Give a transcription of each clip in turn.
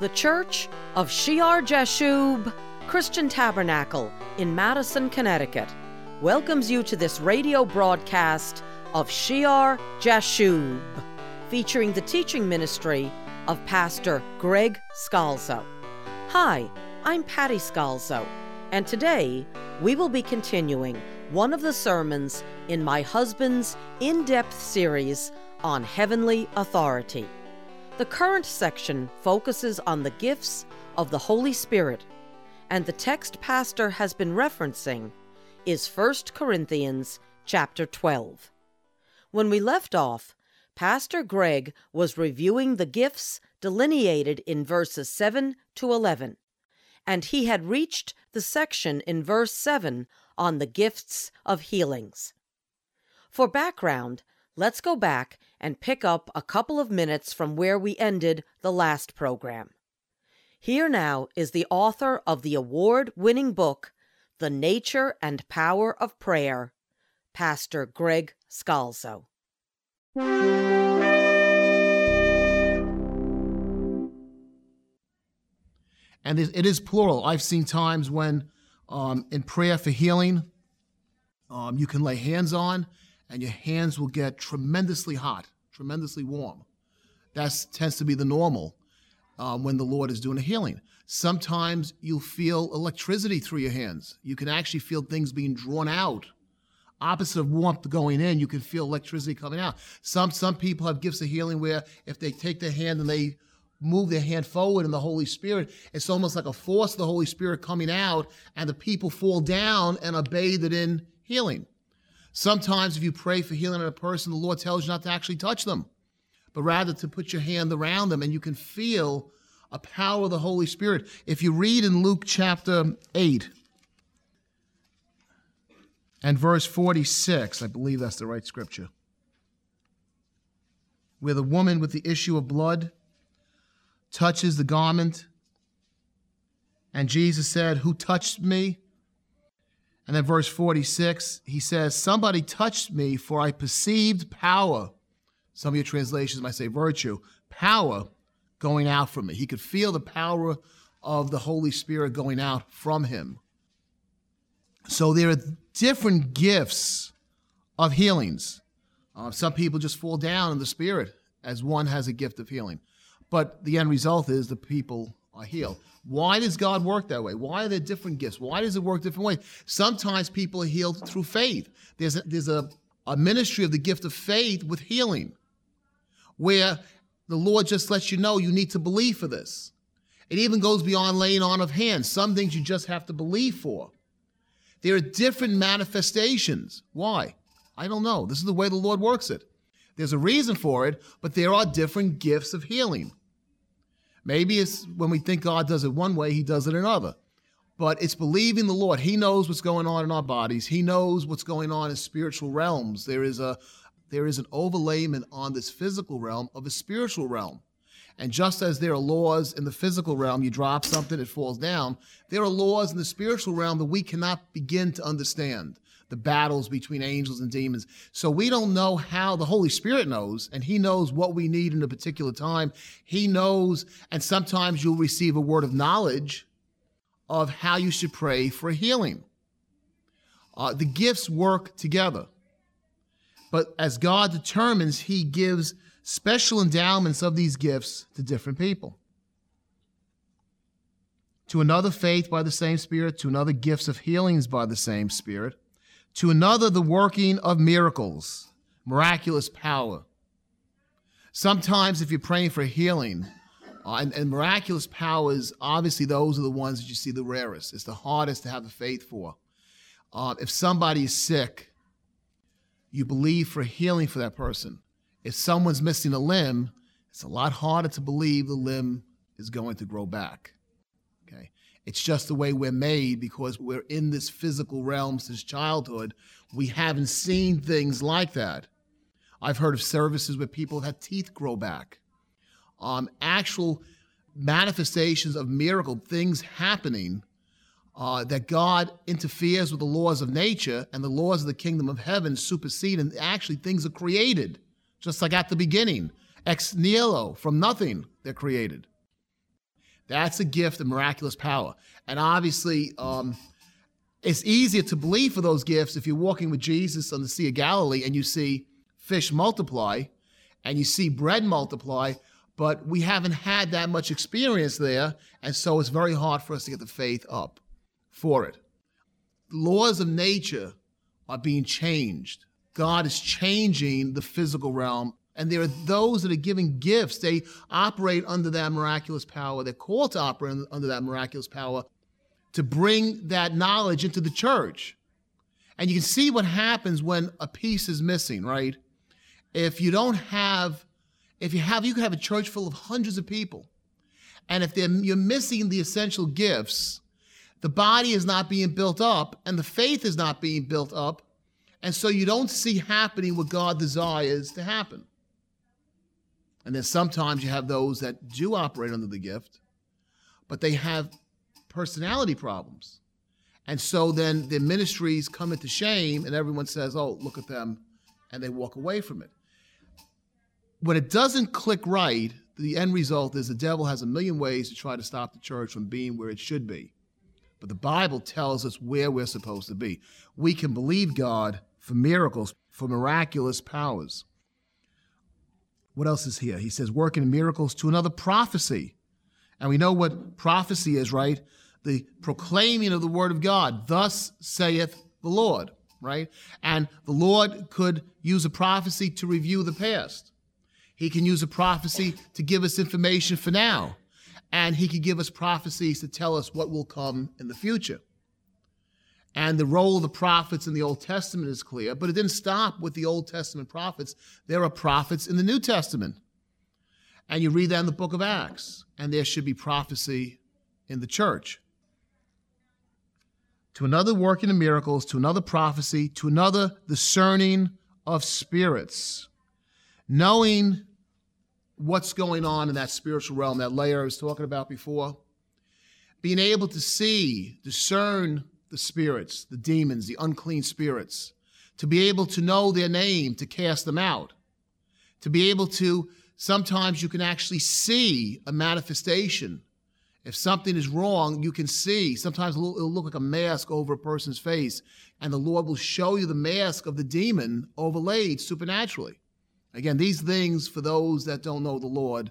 The Church of Shiar Jashub Christian Tabernacle in Madison, Connecticut welcomes you to this radio broadcast of Shiar Jashub, featuring the teaching ministry of Pastor Greg Scalzo. Hi, I'm Patty Scalzo, and today we will be continuing one of the sermons in my husband's in depth series on heavenly authority. The current section focuses on the gifts of the Holy Spirit, and the text pastor has been referencing is 1 Corinthians chapter 12. When we left off, Pastor Greg was reviewing the gifts delineated in verses 7 to 11, and he had reached the section in verse 7 on the gifts of healings. For background, let's go back and pick up a couple of minutes from where we ended the last program. Here now is the author of the award winning book, The Nature and Power of Prayer, Pastor Greg Scalzo. And it is plural. I've seen times when um, in prayer for healing, um, you can lay hands on and your hands will get tremendously hot, tremendously warm. That tends to be the normal um, when the Lord is doing a healing. Sometimes you'll feel electricity through your hands. You can actually feel things being drawn out. Opposite of warmth going in, you can feel electricity coming out. Some some people have gifts of healing where if they take their hand and they move their hand forward in the Holy Spirit, it's almost like a force of the Holy Spirit coming out, and the people fall down and are bathed in healing. Sometimes, if you pray for healing in a person, the Lord tells you not to actually touch them, but rather to put your hand around them, and you can feel a power of the Holy Spirit. If you read in Luke chapter 8 and verse 46, I believe that's the right scripture, where the woman with the issue of blood touches the garment, and Jesus said, Who touched me? And then verse 46, he says, Somebody touched me, for I perceived power. Some of your translations might say virtue, power going out from me. He could feel the power of the Holy Spirit going out from him. So there are different gifts of healings. Uh, some people just fall down in the Spirit as one has a gift of healing. But the end result is the people are healed. Why does God work that way? Why are there different gifts? Why does it work different ways? Sometimes people are healed through faith. There's a, there's a, a ministry of the gift of faith with healing, where the Lord just lets you know you need to believe for this. It even goes beyond laying on of hands. Some things you just have to believe for. There are different manifestations. Why? I don't know. This is the way the Lord works it. There's a reason for it, but there are different gifts of healing. Maybe it's when we think God does it one way, he does it another. But it's believing the Lord. He knows what's going on in our bodies. He knows what's going on in spiritual realms. There is a there is an overlayment on this physical realm of a spiritual realm. And just as there are laws in the physical realm, you drop something, it falls down, there are laws in the spiritual realm that we cannot begin to understand the battles between angels and demons. So we don't know how the Holy Spirit knows, and He knows what we need in a particular time. He knows, and sometimes you'll receive a word of knowledge of how you should pray for healing. Uh, the gifts work together. But as God determines, He gives special endowments of these gifts to different people. To another, faith by the same Spirit, to another, gifts of healings by the same Spirit, to another, the working of miracles, miraculous power. Sometimes, if you're praying for healing, uh, and, and, miraculous powers, obviously, those are the ones that you see the rarest. It's the hardest to have the faith for. Uh, if somebody is sick, you believe for healing for that person. If someone's missing a limb, it's a lot harder to believe the limb is going to grow back. It's just the way we're made because we're in this physical realm since childhood. We haven't seen things like that. I've heard of services where people have teeth grow back. Um, actual manifestations of miracle things happening uh, that God interferes with the laws of nature and the laws of the kingdom of heaven supersede, and actually things are created, just like at the beginning. Ex nihilo, from nothing, they're created. That's a gift of miraculous power. And obviously, um, it's easier to believe for those gifts if you're walking with Jesus on the Sea of Galilee and you see fish multiply and you see bread multiply, but we haven't had that much experience there. And so it's very hard for us to get the faith up for it. The laws of nature are being changed. God is changing the physical realm. And there are those that are giving gifts. They operate under that miraculous power. They're called to operate under that miraculous power to bring that knowledge into the church. And you can see what happens when a piece is missing, right? If you don't have, if you have, you could have a church full of hundreds of people. And if you're missing the essential gifts, the body is not being built up and the faith is not being built up. And so you don't see happening what God desires to happen. And then sometimes you have those that do operate under the gift, but they have personality problems. And so then the ministries come into shame and everyone says, oh, look at them, and they walk away from it. When it doesn't click right, the end result is the devil has a million ways to try to stop the church from being where it should be. But the Bible tells us where we're supposed to be. We can believe God for miracles, for miraculous powers. What else is here? He says, working miracles to another prophecy. And we know what prophecy is, right? The proclaiming of the word of God. Thus saith the Lord, right? And the Lord could use a prophecy to review the past. He can use a prophecy to give us information for now. And he could give us prophecies to tell us what will come in the future. And the role of the prophets in the Old Testament is clear, but it didn't stop with the Old Testament prophets. There are prophets in the New Testament. And you read that in the book of Acts, and there should be prophecy in the church. To another working of miracles, to another prophecy, to another discerning of spirits, knowing what's going on in that spiritual realm, that layer I was talking about before, being able to see, discern the spirits, the demons, the unclean spirits, to be able to know their name, to cast them out, to be able to, sometimes you can actually see a manifestation. If something is wrong, you can see. Sometimes it'll look like a mask over a person's face, and the Lord will show you the mask of the demon overlaid supernaturally. Again, these things, for those that don't know the Lord,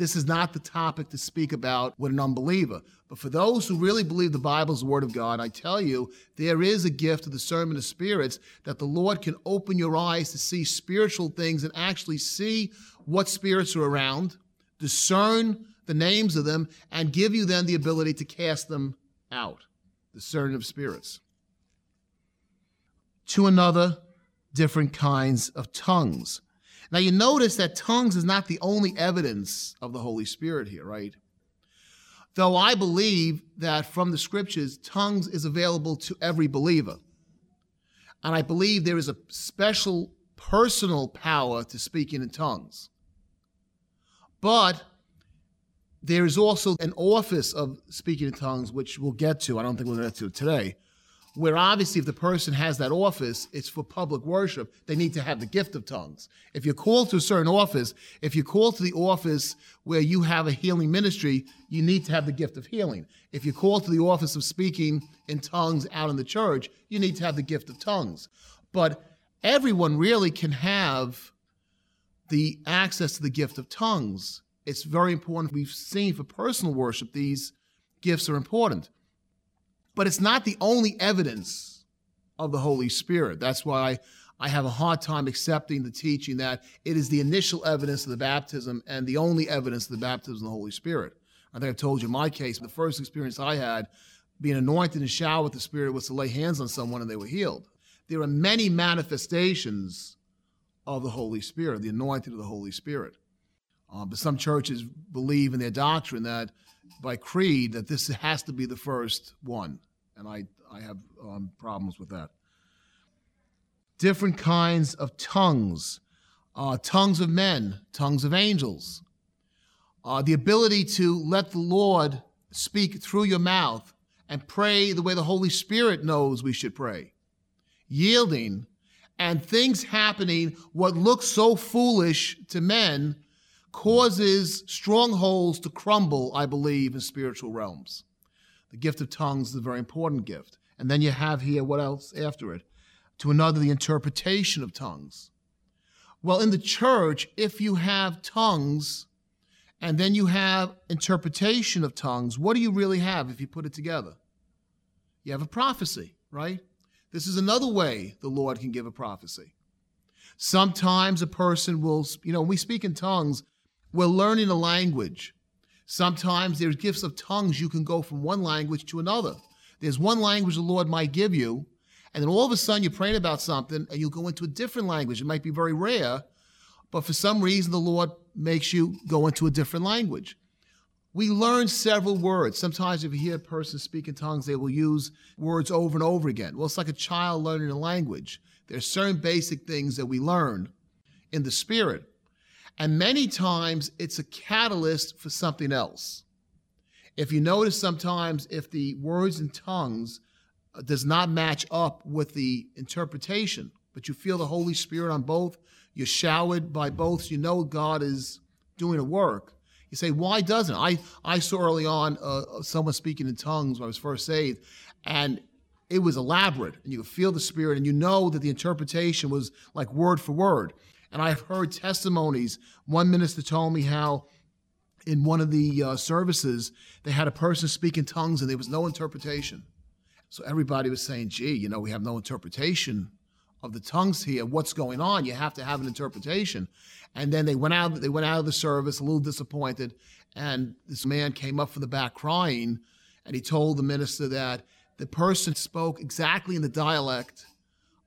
this is not the topic to speak about with an unbeliever. But for those who really believe the Bible is the Word of God, I tell you, there is a gift of the discernment of spirits that the Lord can open your eyes to see spiritual things and actually see what spirits are around, discern the names of them, and give you then the ability to cast them out. Discern of spirits. To another, different kinds of tongues. Now, you notice that tongues is not the only evidence of the Holy Spirit here, right? Though I believe that from the scriptures, tongues is available to every believer. And I believe there is a special personal power to speaking in tongues. But there is also an office of speaking in tongues, which we'll get to. I don't think we'll get to today where obviously if the person has that office, it's for public worship, they need to have the gift of tongues. If you're called to a certain office, if you're called to the office where you have a healing ministry, you need to have the gift of healing. If you're called to the office of speaking in tongues out in the church, you need to have the gift of tongues. But everyone really can have the access to the gift of tongues. It's very important. We've seen for personal worship, these gifts are important. But it's not the only evidence of the Holy Spirit. That's why I have a hard time accepting the teaching that it is the initial evidence of the baptism and the only evidence of the baptism of the Holy Spirit. I think I've told you my case, the first experience I had being anointed and showered with the Spirit was to lay hands on someone and they were healed. There are many manifestations of the Holy Spirit, the anointing of the Holy Spirit. Uh, but some churches believe in their doctrine that by creed that this has to be the first one, and I I have um, problems with that. Different kinds of tongues, uh, tongues of men, tongues of angels, uh, the ability to let the Lord speak through your mouth and pray the way the Holy Spirit knows we should pray, yielding, and things happening what looks so foolish to men causes strongholds to crumble, I believe, in spiritual realms. The gift of tongues is a very important gift. And then you have here what else after it? To another, the interpretation of tongues. Well, in the church, if you have tongues and then you have interpretation of tongues, what do you really have if you put it together? You have a prophecy, right? This is another way the Lord can give a prophecy. Sometimes a person will, you know, when we speak in tongues, we're learning a language. Sometimes there's gifts of tongues, you can go from one language to another. There's one language the Lord might give you, and then all of a sudden you're praying about something and you'll go into a different language. It might be very rare, but for some reason the Lord makes you go into a different language. We learn several words. Sometimes if you hear a person speak in tongues, they will use words over and over again. Well, it's like a child learning a language. There are certain basic things that we learn in the spirit. And many times it's a catalyst for something else. If you notice sometimes if the words and tongues uh, does not match up with the interpretation, but you feel the Holy Spirit on both, you're showered by both, you know God is doing a work you say, why doesn't I? I saw early on uh, someone speaking in tongues when I was first saved, and it was elaborate, and you could feel the Spirit, and you know that the interpretation was like word for word. And I've heard testimonies. One minister told me how in one of the uh, services they had a person speak in tongues, and there was no interpretation. So everybody was saying, gee, you know, we have no interpretation of the tongues here, what's going on. You have to have an interpretation. And then they went out. They went out of the service a little disappointed. And this man came up from the back crying, and he told the minister that the person spoke exactly in the dialect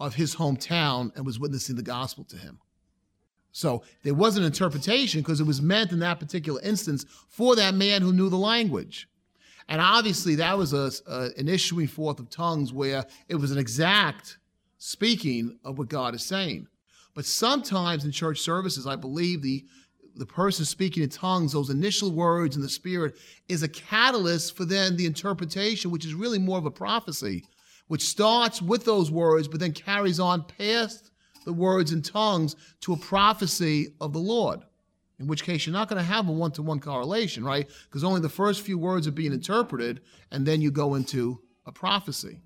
of his hometown and was witnessing the gospel to him. So there was an interpretation because it was meant in that particular instance for that man who knew the language. And obviously, that was a, a, an issuing forth of tongues where it was an exact speaking of what God is saying. But sometimes in church services, I believe the the person speaking in tongues, those initial words in the Spirit, is a catalyst for then the interpretation, which is really more of a prophecy, which starts with those words, but then carries on past the words in tongues to a prophecy of the Lord. In which case, you're not going to have a one to one correlation, right? Because only the first few words are being interpreted, and then you go into a prophecy.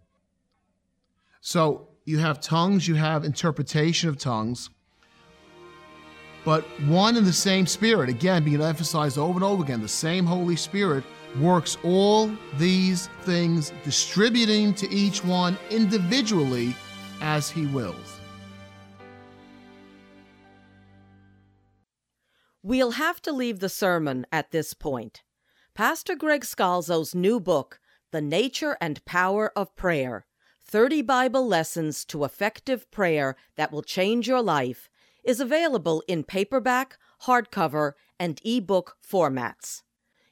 So, you have tongues, you have interpretation of tongues, but one and the same Spirit, again, being emphasized over and over again, the same Holy Spirit works all these things, distributing to each one individually as He wills. We'll have to leave the sermon at this point. Pastor Greg Scalzo's new book, The Nature and Power of Prayer 30 Bible Lessons to Effective Prayer That Will Change Your Life, is available in paperback, hardcover, and ebook formats.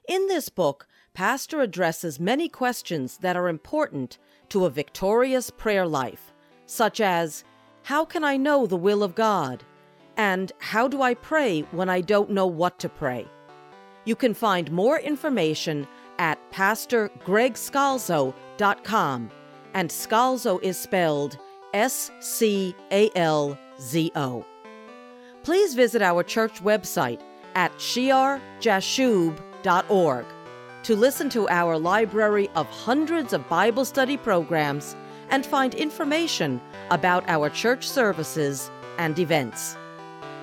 In this book, Pastor addresses many questions that are important to a victorious prayer life, such as How can I know the will of God? And how do I pray when I don't know what to pray? You can find more information at pastorgregscalzo.com and Scalzo is spelled S C A L Z O. Please visit our church website at shiarjashub.org to listen to our library of hundreds of Bible study programs and find information about our church services and events.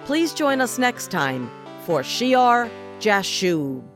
Please join us next time for Shiar Jashub.